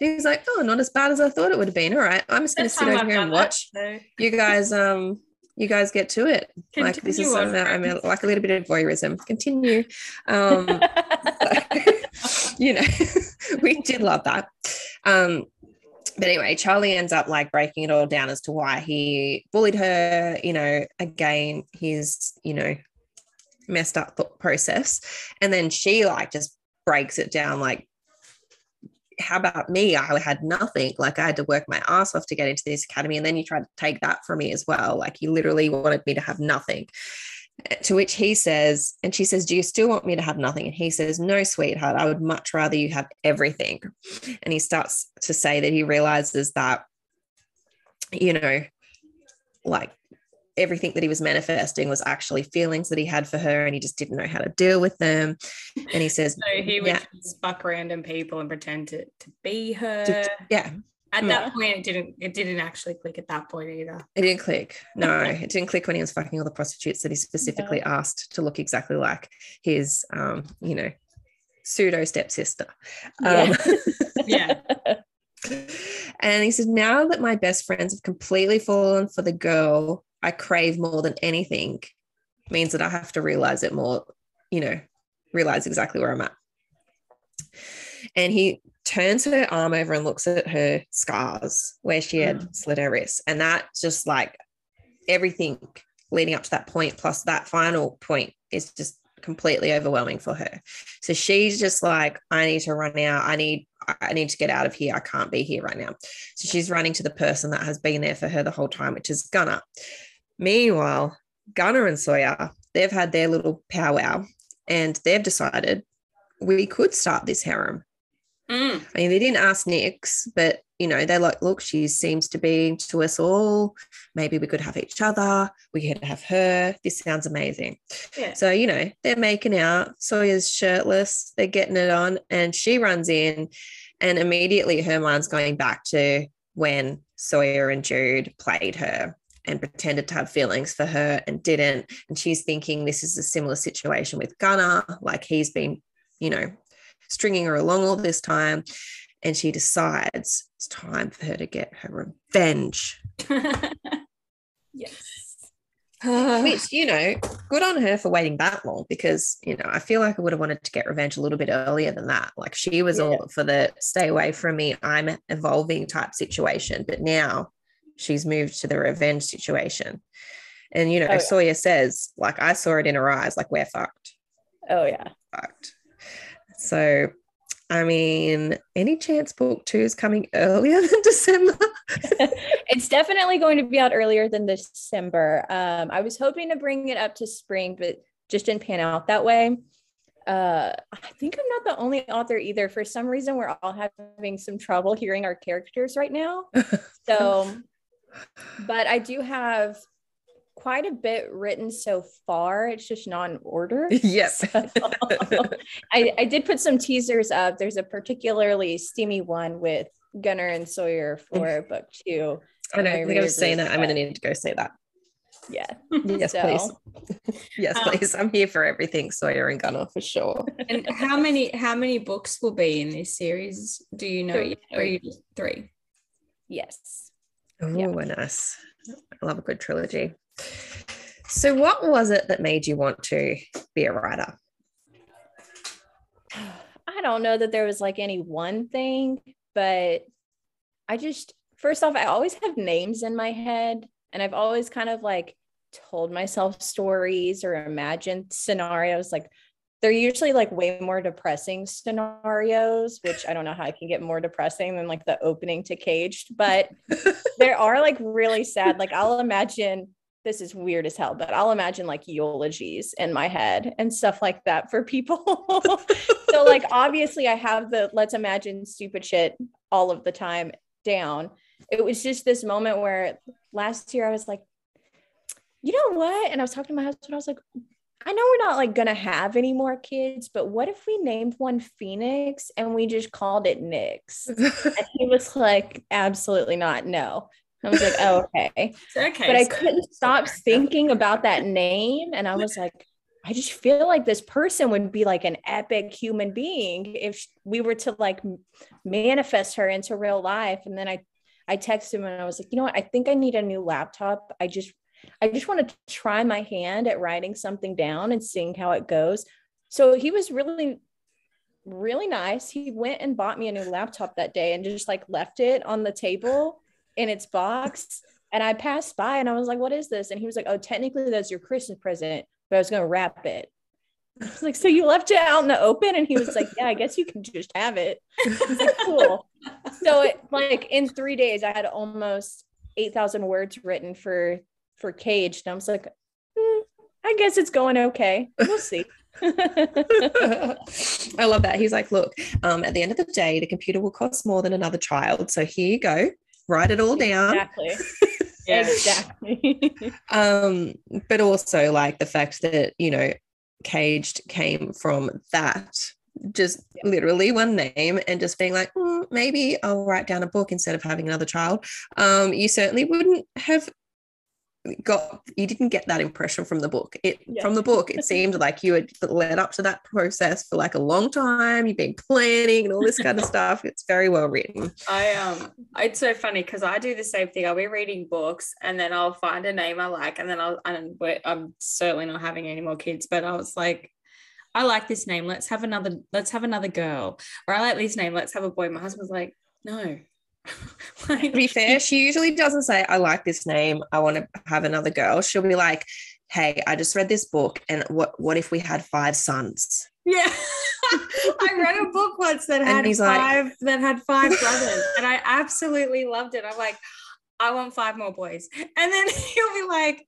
he's like, oh, not as bad as I thought it would have been. All right, I'm just going to sit over here and watch. That, you guys, um, you guys get to it. Continue like this is something that I'm like a little bit of voyeurism. Continue. Um, so, you know, we did love that. Um, but anyway, Charlie ends up like breaking it all down as to why he bullied her. You know, again, his you know messed up thought process, and then she like just breaks it down like how about me? I had nothing. Like I had to work my ass off to get into this academy. And then you tried to take that from me as well. Like you literally wanted me to have nothing. Eh, to which he says, and she says, Do you still want me to have nothing? And he says, No, sweetheart, I would much rather you have everything. And he starts to say that he realizes that, you know, like everything that he was manifesting was actually feelings that he had for her and he just didn't know how to deal with them. And he says, So he would yeah. fuck random people and pretend to, to be her. To, yeah. At that point, it didn't. It didn't actually click at that point either. It didn't click. No, it didn't click when he was fucking all the prostitutes that he specifically yeah. asked to look exactly like his, um, you know, pseudo stepsister. Um, yeah. And he says, now that my best friends have completely fallen for the girl I crave more than anything means that I have to realize it more, you know, realize exactly where I'm at. And he turns her arm over and looks at her scars where she had mm. slit her wrist. And that just like everything leading up to that point, plus that final point, is just completely overwhelming for her. So she's just like, I need to run out. I need I need to get out of here. I can't be here right now. So she's running to the person that has been there for her the whole time, which is Gunnar. Meanwhile, Gunnar and Sawyer, they've had their little powwow and they've decided we could start this harem. Mm. I mean, they didn't ask Nyx, but you know, they're like, look, she seems to be to us all. Maybe we could have each other. We could have her. This sounds amazing. Yeah. So, you know, they're making out. Sawyer's shirtless. They're getting it on. And she runs in, and immediately her mind's going back to when Sawyer and Jude played her and pretended to have feelings for her and didn't. And she's thinking this is a similar situation with Gunnar, like he's been, you know, stringing her along all this time. And she decides it's time for her to get her revenge. yes. Which, you know, good on her for waiting that long because, you know, I feel like I would have wanted to get revenge a little bit earlier than that. Like she was yeah. all for the stay away from me, I'm evolving type situation. But now she's moved to the revenge situation. And you know, oh, yeah. Sawyer says, like, I saw it in her eyes, like, we're fucked. Oh yeah. Fucked. So I mean, any chance book two is coming earlier than December? it's definitely going to be out earlier than December. Um, I was hoping to bring it up to spring, but just didn't pan out that way. Uh, I think I'm not the only author either. For some reason, we're all having some trouble hearing our characters right now. So but I do have quite a bit written so far. It's just not in order. Yes. So, I, I did put some teasers up. There's a particularly steamy one with Gunnar and Sawyer for book two. I know. I, I think I was saying that. I'm going to need to go say that. Yeah. Yes, so. please. yes, um, please. I'm here for everything Sawyer and Gunnar for sure. And how many how many books will be in this series? Do you know? Three. Three. Three. Yes. Oh, yeah. nice. I love a good trilogy. So, what was it that made you want to be a writer? I don't know that there was like any one thing, but I just, first off, I always have names in my head, and I've always kind of like told myself stories or imagined scenarios like they're usually like way more depressing scenarios, which I don't know how I can get more depressing than like the opening to Caged, but there are like really sad. Like I'll imagine this is weird as hell, but I'll imagine like eulogies in my head and stuff like that for people. so like obviously I have the let's imagine stupid shit all of the time down. It was just this moment where last year I was like, you know what? And I was talking to my husband, I was like, I know we're not like gonna have any more kids, but what if we named one Phoenix and we just called it Nyx? and he was like, absolutely not. No. I was like, oh, okay. okay. But I couldn't stop thinking about that name. And I was like, I just feel like this person would be like an epic human being if we were to like manifest her into real life. And then I, I texted him and I was like, you know what? I think I need a new laptop. I just I just want to try my hand at writing something down and seeing how it goes. So he was really, really nice. He went and bought me a new laptop that day and just like left it on the table in its box. And I passed by and I was like, what is this? And he was like, oh, technically that's your Christmas present, but I was going to wrap it. I was like, so you left it out in the open? And he was like, yeah, I guess you can just have it. like, cool. So it, like in three days, I had almost 8,000 words written for for Caged. And I was like, mm, I guess it's going okay. We'll see. I love that. He's like, look, um, at the end of the day, the computer will cost more than another child. So here you go. Write it all down. Exactly. exactly. um, but also like the fact that, you know, Caged came from that just literally one name and just being like mm, maybe i'll write down a book instead of having another child um, you certainly wouldn't have got you didn't get that impression from the book it yeah. from the book it seemed like you had led up to that process for like a long time you've been planning and all this kind of stuff it's very well written i um it's so funny because i do the same thing i'll be reading books and then i'll find a name i like and then i'll and i'm certainly not having any more kids but i was like I like this name. Let's have another. Let's have another girl. Or I like this name. Let's have a boy. My husband's like, no, like, to be fair, she usually doesn't say, I like this name. I want to have another girl. She'll be like, Hey, I just read this book. And what, what if we had five sons? Yeah. I read a book once that had five like, that had five brothers. and I absolutely loved it. I'm like, I want five more boys. And then he'll be like,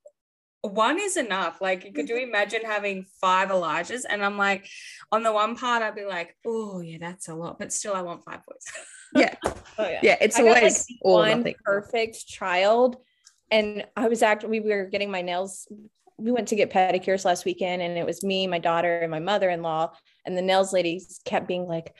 one is enough. Like, could you imagine having five Elijahs? And I'm like, on the one part, I'd be like, oh, yeah, that's a lot, but still, I want five boys. Yeah. Oh, yeah. Yeah. It's I always like one nothing. perfect child. And I was actually, we were getting my nails. We went to get pedicures last weekend, and it was me, my daughter, and my mother in law. And the nails ladies kept being like,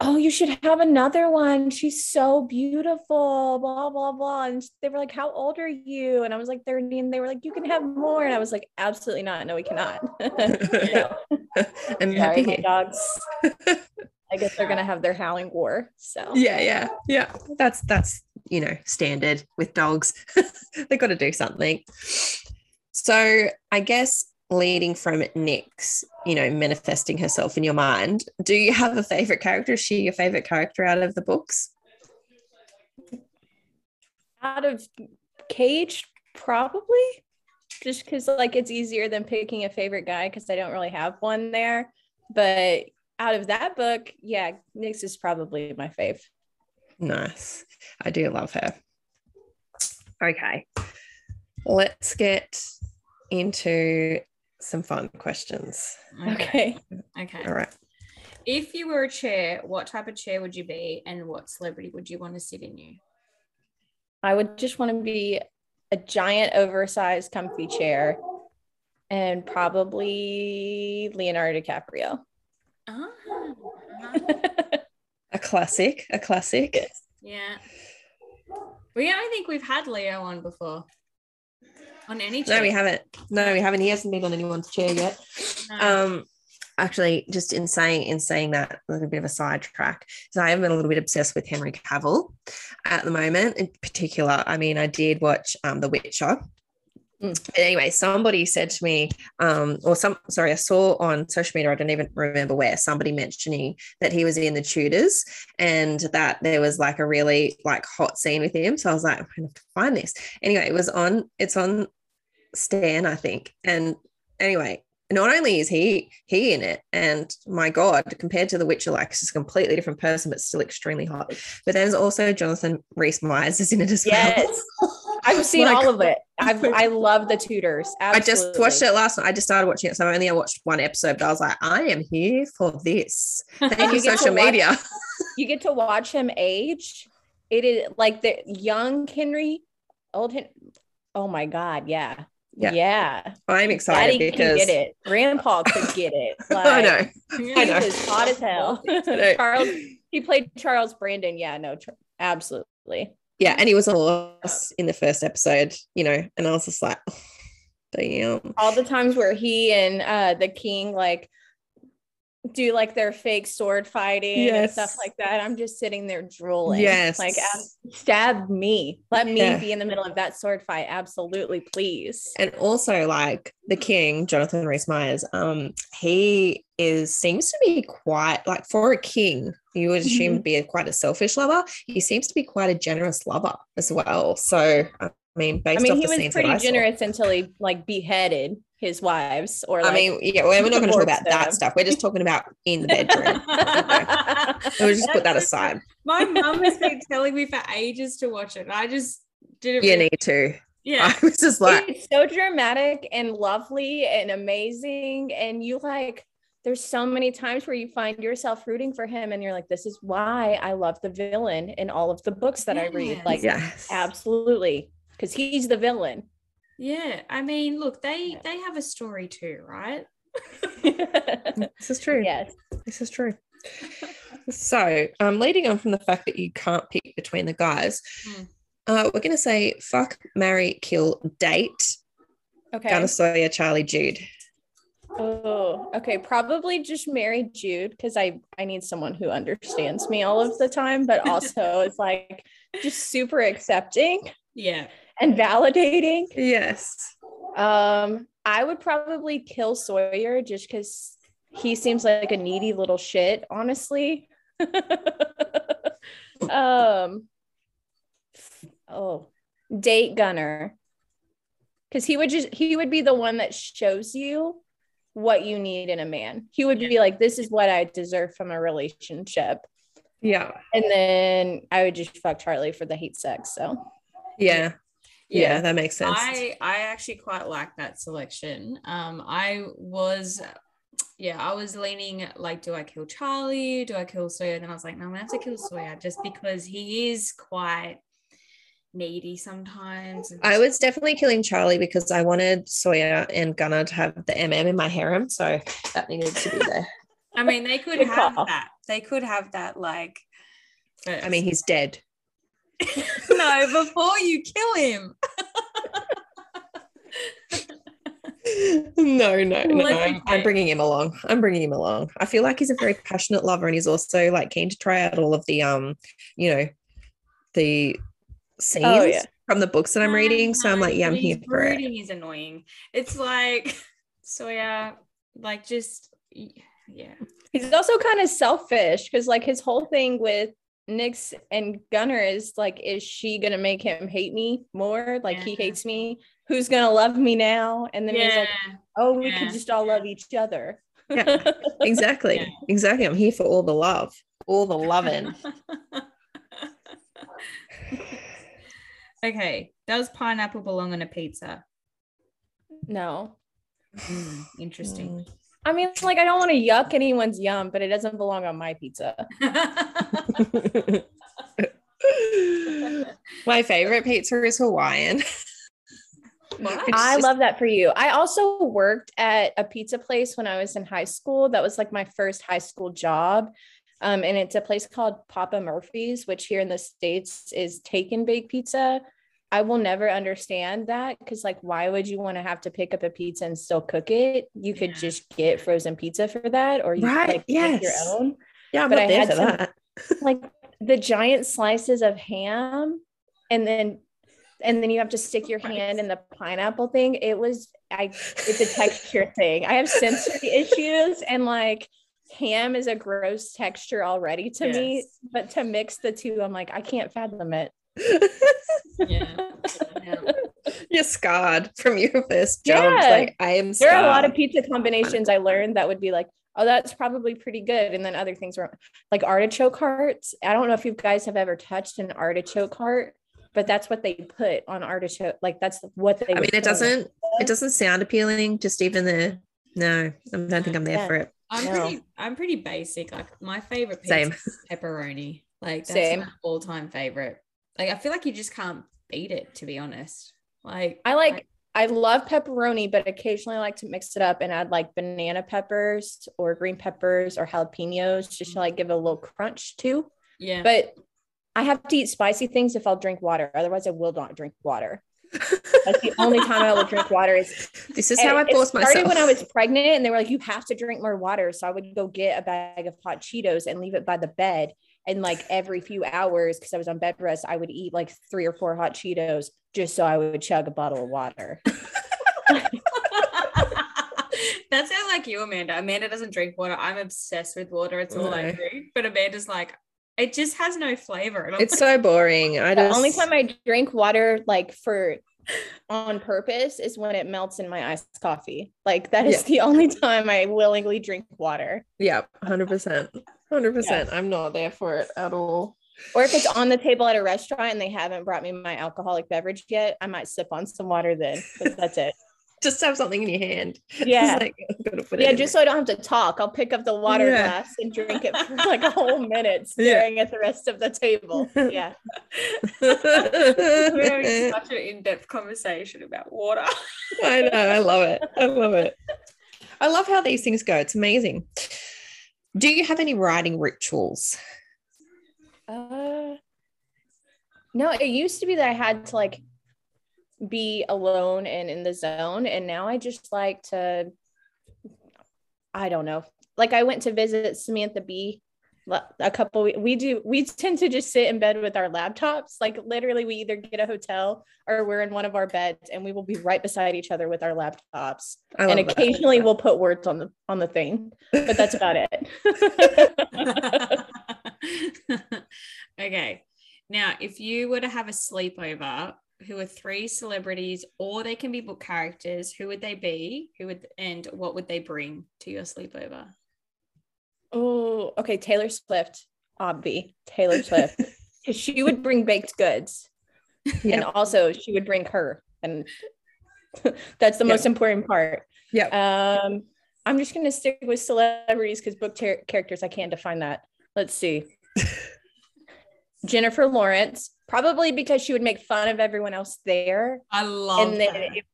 oh, you should have another one. She's so beautiful, blah, blah, blah. And they were like, how old are you? And I was like 30. And they were like, you can have more. And I was like, absolutely not. No, we cannot. no. I'm Sorry, happy. my dogs. I guess they're gonna have their howling war. So yeah, yeah, yeah. That's that's you know standard with dogs. They've got to do something. So I guess leading from Nyx, you know, manifesting herself in your mind, do you have a favorite character? Is she your favorite character out of the books? Out of Cage, probably. Just because like it's easier than picking a favorite guy because I don't really have one there. But out of that book, yeah, Nyx is probably my fave. Nice. I do love her. Okay. Let's get into some fun questions. Okay. Okay. All right. If you were a chair, what type of chair would you be and what celebrity would you want to sit in you? I would just want to be a giant oversized comfy chair and probably Leonardo DiCaprio. A classic, a classic. Yeah. We I think we've had Leo on before. On any chair. No, we haven't. No, we haven't. He hasn't been on anyone's chair yet. No. Um actually just in saying in saying that a little bit of a sidetrack so i am a little bit obsessed with henry cavill at the moment in particular i mean i did watch um, the witcher Mm. But anyway, somebody said to me, um, or some, sorry, I saw on social media, I don't even remember where, somebody mentioning that he was in the Tudors and that there was like a really like hot scene with him. So I was like, I'm going to find this. Anyway, it was on, it's on Stan, I think. And anyway, not only is he he in it, and my God, compared to The Witcher, like he's a completely different person, but still extremely hot. But there's also Jonathan Rhys Myers is in it as yes. well. I've seen like, all of it. I've, I love the Tudors. Absolutely. I just watched it last night. I just started watching it, so I only I watched one episode, but I was like, I am here for this. Thank you, social media. Watch, you get to watch him age. It is like the young Henry, old Henry. Oh my God, yeah. Yeah. yeah. I'm excited Daddy because get it. Grandpa could get it. Like, I know. I know. Hot as hell. Charles, he played Charles Brandon. Yeah, no, tr- absolutely. Yeah, and he was a lost in the first episode, you know, and I was just like, damn. All the times where he and uh the king like do like their fake sword fighting yes. and stuff like that. I'm just sitting there drooling. Yes. Like stab me. Let me yeah. be in the middle of that sword fight. Absolutely, please. And also like the king, Jonathan Rhys Myers, um, he is seems to be quite like for a king, you would assume mm-hmm. be a, quite a selfish lover. He seems to be quite a generous lover as well. So I mean, based I mean, he was pretty generous until he like beheaded his wives or like, I mean, yeah, well, we're not going to talk about them. that stuff. We're just talking about in the bedroom. we'll just put that aside. My mum has been telling me for ages to watch it. And I just didn't. You really- need to. Yeah. I was just like, it's so dramatic and lovely and amazing. And you like, there's so many times where you find yourself rooting for him and you're like, this is why I love the villain in all of the books that yes. I read. Like, yes. absolutely. Because he's the villain. Yeah, I mean, look, they they have a story too, right? this is true. Yes, this is true. so, um, leading on from the fact that you can't pick between the guys, mm. uh, we're going to say fuck, marry, kill, date. Okay. Gunnar Sawyer, Charlie, Jude. Oh, okay. Probably just marry Jude because I I need someone who understands me all of the time, but also is like just super accepting. Yeah and validating. Yes. Um, I would probably kill Sawyer just because he seems like a needy little shit, honestly. um, oh, date Gunnar. Because he would just he would be the one that shows you what you need in a man. He would be like, This is what I deserve from a relationship. Yeah. And then I would just fuck Charlie for the hate sex. So yeah yeah, yeah. that makes sense. I i actually quite like that selection. Um i was yeah i was leaning like do i kill charlie? Do i kill sawyer and i was like no i'm gonna have to kill sawyer just because he is quite needy sometimes i was definitely killing charlie because i wanted sawyer and gunnar to have the mm in my harem so that needed to be there. I mean they could have that. They could have that like first. i mean he's dead no, before you kill him. no, no, no. I'm, I'm, bringing him along. I'm bringing him along. I feel like he's a very passionate lover, and he's also like keen to try out all of the um, you know, the scenes oh, yeah. from the books that I'm reading. So I'm like, yeah, I'm here for reading it. Is annoying. It's like, so yeah, like just yeah. He's also kind of selfish because like his whole thing with Nyx and Gunnar is like, is she gonna make him hate me more? Like yeah. he hates me. Who's gonna love me now? And then yeah. he's like, oh, we yeah. can just all love each other. yeah, exactly. Yeah. Exactly. I'm here for all the love, all the loving. okay. Does pineapple belong on a pizza? No. Mm, interesting. Mm. I mean, like I don't want to yuck anyone's yum, but it doesn't belong on my pizza. my favorite pizza is Hawaiian. I love that for you. I also worked at a pizza place when I was in high school. That was like my first high school job. Um, and it's a place called Papa Murphy's, which here in the States is take and bake pizza. I will never understand that because, like, why would you want to have to pick up a pizza and still cook it? You could yeah. just get frozen pizza for that, or you right. like yes. make your own. Yeah, but I had some, that. like the giant slices of ham, and then and then you have to stick your hand in the pineapple thing. It was I. It's a texture thing. I have sensory issues, and like ham is a gross texture already to yes. me. But to mix the two, I'm like, I can't fathom it yeah. yeah. You're scarred from your first job. Yeah. Like I am. Scarred. There are a lot of pizza combinations I learned that would be like, oh, that's probably pretty good, and then other things were like artichoke hearts. I don't know if you guys have ever touched an artichoke heart, but that's what they put on artichoke. Like that's what they. I mean, it doesn't. It doesn't sound appealing. Just even the no, I don't think I'm there yeah. for it. I'm no. pretty. I'm pretty basic. Like my favorite pizza Same. is pepperoni. Like that's Same. my all-time favorite. Like I feel like you just can't beat it. To be honest, like I like. I, I love pepperoni, but occasionally I like to mix it up and add like banana peppers or green peppers or jalapenos just to like mm-hmm. give it a little crunch too. Yeah. But I have to eat spicy things if I'll drink water. Otherwise, I will not drink water. That's the only time I will drink water. Is this is how I forced myself. Started when I was pregnant, and they were like, "You have to drink more water." So I would go get a bag of hot Cheetos and leave it by the bed. And like every few hours, because I was on bed rest, I would eat like three or four hot Cheetos just so I would chug a bottle of water. That sounds like you, Amanda. Amanda doesn't drink water. I'm obsessed with water. It's all I drink. But Amanda's like, it just has no flavor. It's like, so boring. I just... The only time I drink water, like for on purpose, is when it melts in my iced coffee. Like that is yeah. the only time I willingly drink water. Yeah, hundred percent, hundred percent. I'm not there for it at all. Or if it's on the table at a restaurant and they haven't brought me my alcoholic beverage yet, I might sip on some water then. But That's it just have something in your hand. Yeah. Like, yeah, just so I don't have to talk. I'll pick up the water yeah. glass and drink it for like a whole minute, staring yeah. at the rest of the table. Yeah. We're having such an in-depth conversation about water. I know, I love it. I love it. I love how these things go. It's amazing. Do you have any writing rituals? Uh no, it used to be that I had to like be alone and in the zone. And now I just like to, I don't know. Like I went to visit Samantha Bee a couple we do we tend to just sit in bed with our laptops. Like literally we either get a hotel or we're in one of our beds and we will be right beside each other with our laptops. And occasionally that. we'll put words on the on the thing but that's about it. Okay. Now if you were to have a sleepover who are three celebrities or they can be book characters who would they be? Who would and what would they bring to your sleepover oh okay taylor swift obvi taylor swift. She would bring baked goods. Yep. and also she would bring her. And that's the yep. most important part. Yeah. Um i'm just going to stick with celebrities because book ter- characters i can't define that. Let's see. Jennifer lawrence probably because she would make fun of everyone else there. I love and then it,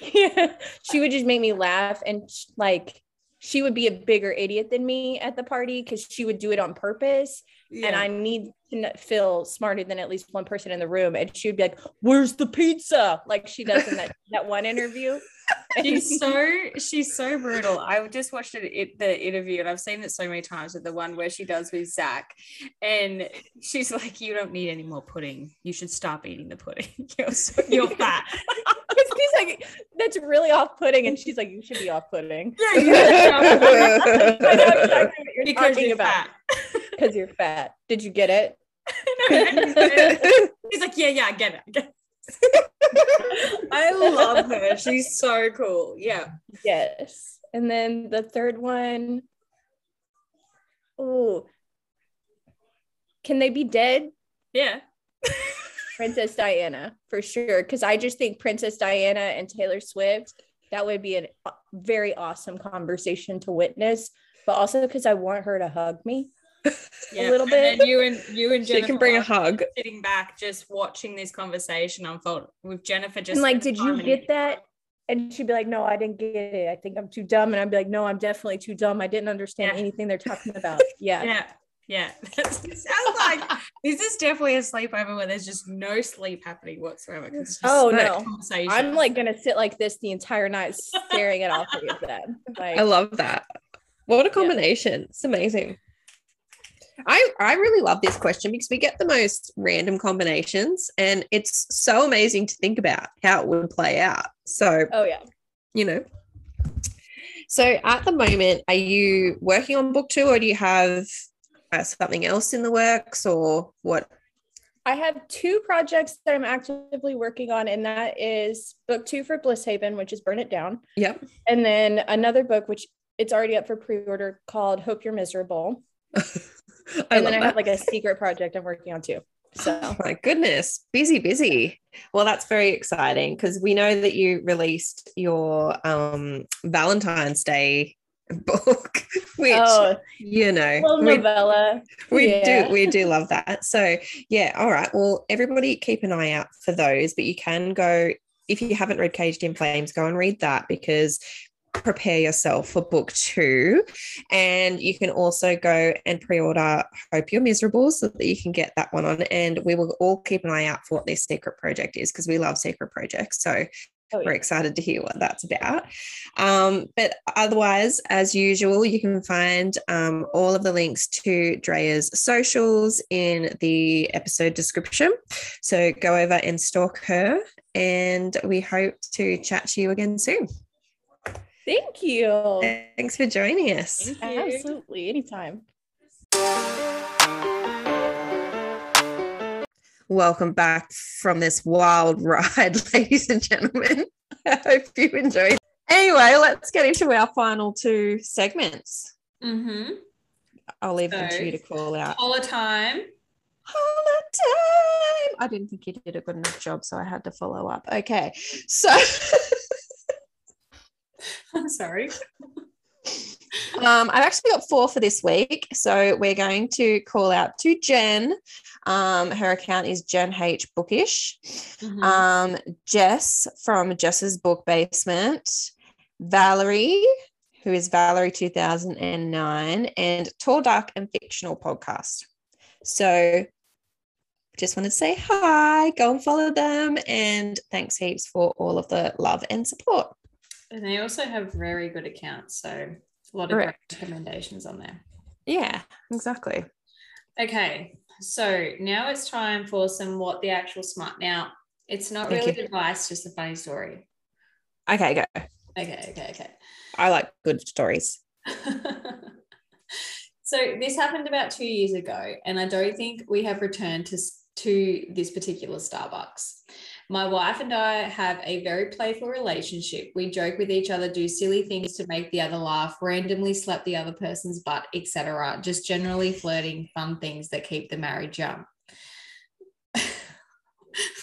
yeah, she would just make me laugh and like she would be a bigger idiot than me at the party because she would do it on purpose. Yeah. And I need to feel smarter than at least one person in the room. And she would be like, Where's the pizza? Like she does in that, that one interview. she's so she's so brutal. I just watched it, it, the interview and I've seen it so many times with the one where she does with Zach, and she's like, "You don't need any more pudding. You should stop eating the pudding. you're so, you're fat." Like, "That's really off-putting," and she's like, "You should be off-putting." Yeah, you I know exactly what you're because talking you're about. Because you're fat. Did you get it? he's like, "Yeah, yeah, I get it." I get it. I love her. She's so cool. Yeah. Yes. And then the third one. Oh, can they be dead? Yeah. Princess Diana for sure. Because I just think Princess Diana and Taylor Swift, that would be a uh, very awesome conversation to witness. But also because I want her to hug me yeah. a little bit. And you and you and Jennifer she can bring a hug. Sitting back, just watching this conversation unfold with Jennifer. Just and like, did you get that? And she'd be like, "No, I didn't get it. I think I'm too dumb." And I'd be like, "No, I'm definitely too dumb. I didn't understand yeah. anything they're talking about." Yeah. yeah. Yeah, like this is definitely a sleepover where there's just no sleep happening whatsoever. Oh no, I'm like gonna sit like this the entire night, staring at all three of them. Like, I love that. What a combination! Yeah. It's amazing. I, I really love this question because we get the most random combinations and it's so amazing to think about how it would play out. So, oh, yeah. You know, so at the moment, are you working on book two or do you have uh, something else in the works or what? I have two projects that I'm actively working on, and that is book two for Bliss Haven, which is Burn It Down. Yep. And then another book, which it's already up for pre-order called Hope You're Miserable. and then I have like a secret project I'm working on too. So oh my goodness, busy, busy. Well, that's very exciting because we know that you released your um Valentine's Day book, which oh, you know, novella. We, yeah. do we do love that. So yeah, all right. Well, everybody keep an eye out for those, but you can go if you haven't read Caged in Flames, go and read that because prepare yourself for book two. And you can also go and pre order Hope You're Miserable so that you can get that one on. And we will all keep an eye out for what this secret project is because we love secret projects. So Oh, yeah. We're excited to hear what that's about. Um, but otherwise, as usual, you can find um, all of the links to Drea's socials in the episode description. So go over and stalk her, and we hope to chat to you again soon. Thank you. Thanks for joining us. Absolutely. Anytime. Welcome back from this wild ride, ladies and gentlemen. I hope you enjoyed. Anyway, let's get into our final two segments. Mm-hmm. I'll leave so, them to you to call out. Holla time. Holla time. I didn't think you did a good enough job, so I had to follow up. Okay. So I'm sorry. Um, I've actually got four for this week. So we're going to call out to Jen. Um, her account is Jen H Bookish. Mm-hmm. Um, Jess from Jess's Book Basement. Valerie, who is Valerie 2009, and Tall, Dark, and Fictional Podcast. So just want to say hi, go and follow them, and thanks heaps for all of the love and support. And they also have very good accounts. So a lot of great recommendations on there. Yeah, exactly. Okay. So now it's time for some what the actual smart. Now, it's not Thank really you. advice, just a funny story. Okay, go. Okay, okay, okay. I like good stories. so this happened about two years ago, and I don't think we have returned to to this particular Starbucks. My wife and I have a very playful relationship. We joke with each other, do silly things to make the other laugh, randomly slap the other person's butt, etc. Just generally flirting, fun things that keep the marriage young.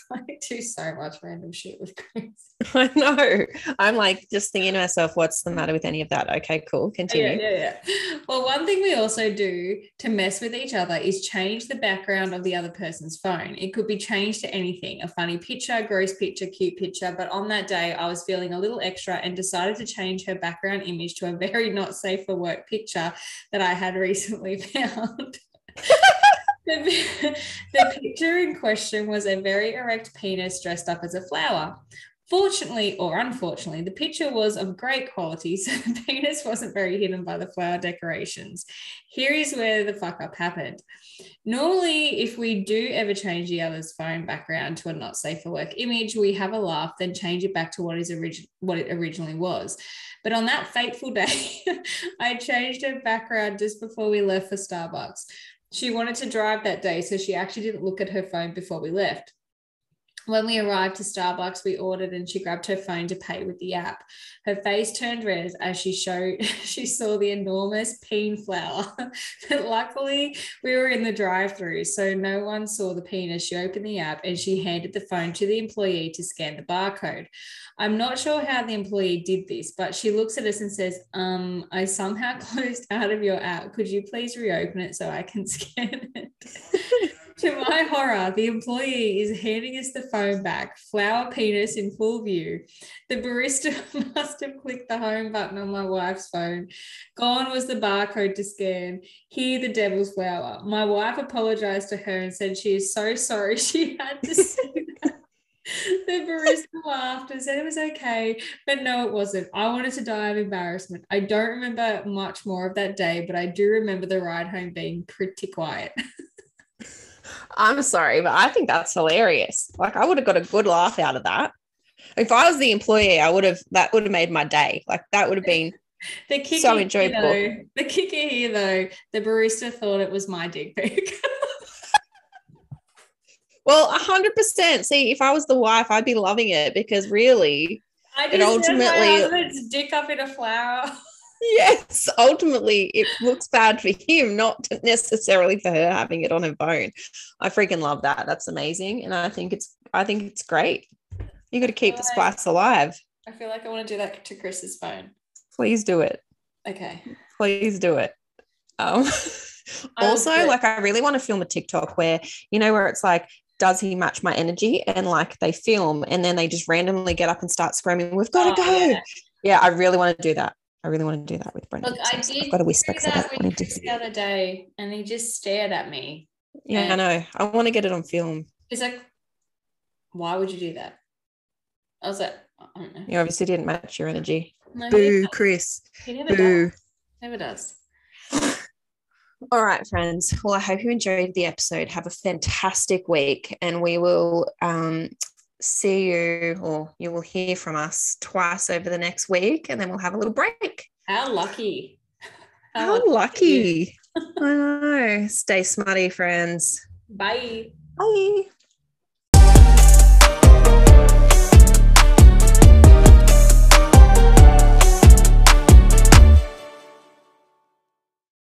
I do so much random shit with Chris. I know. I'm like just thinking to myself, what's the matter with any of that? Okay, cool. Continue. Yeah, yeah, yeah. Well, one thing we also do to mess with each other is change the background of the other person's phone. It could be changed to anything a funny picture, gross picture, cute picture. But on that day, I was feeling a little extra and decided to change her background image to a very not safe for work picture that I had recently found. The, the picture in question was a very erect penis dressed up as a flower. Fortunately or unfortunately, the picture was of great quality, so the penis wasn't very hidden by the flower decorations. Here is where the fuck up happened. Normally, if we do ever change the other's phone background to a not safe for work image, we have a laugh, then change it back to what is origi- what it originally was. But on that fateful day, I changed her background just before we left for Starbucks. She wanted to drive that day, so she actually didn't look at her phone before we left. When we arrived to Starbucks, we ordered and she grabbed her phone to pay with the app. Her face turned red as she showed she saw the enormous peen flower. but luckily, we were in the drive-through, so no one saw the penis. She opened the app and she handed the phone to the employee to scan the barcode. I'm not sure how the employee did this, but she looks at us and says, "Um, I somehow closed out of your app. Could you please reopen it so I can scan it?" To my horror, the employee is handing us the phone back, flower penis in full view. The barista must have clicked the home button on my wife's phone. Gone was the barcode to scan. Here, the devil's flower. My wife apologized to her and said she is so sorry she had to see that. the barista laughed and said it was okay, but no, it wasn't. I wanted to die of embarrassment. I don't remember much more of that day, but I do remember the ride home being pretty quiet. I'm sorry, but I think that's hilarious. Like I would have got a good laugh out of that. If I was the employee, I would have that would have made my day. Like that would have been the kicker so enjoyable. Though, the kicker here though, the barista thought it was my dick pic. Well, hundred percent. See, if I was the wife, I'd be loving it because really, I just ultimately my dick up in a flower. yes, ultimately, it looks bad for him, not necessarily for her having it on her phone. I freaking love that. That's amazing, and I think it's I think it's great. You got to keep the spice alive. I feel like I want to do that to Chris's phone. Please do it. Okay. Please do it. Um, also, like, I really want to film a TikTok where, you know, where it's like, does he match my energy? And like they film and then they just randomly get up and start screaming, We've got to oh, go. Yeah. yeah. I really want to do that. I really want to do that with Brendan. Look, I did I've got a whisper that with the other day and he just stared at me. Yeah, I know. I want to get it on film. He's like, Why would you do that? I was like, I don't know. You obviously didn't match your energy. No, Boo, Chris. He never Boo. does. Never does. All right, friends. Well, I hope you enjoyed the episode. Have a fantastic week, and we will um, see you or you will hear from us twice over the next week, and then we'll have a little break. How lucky. How, How lucky. lucky. I know. Stay smutty, friends. Bye. Bye.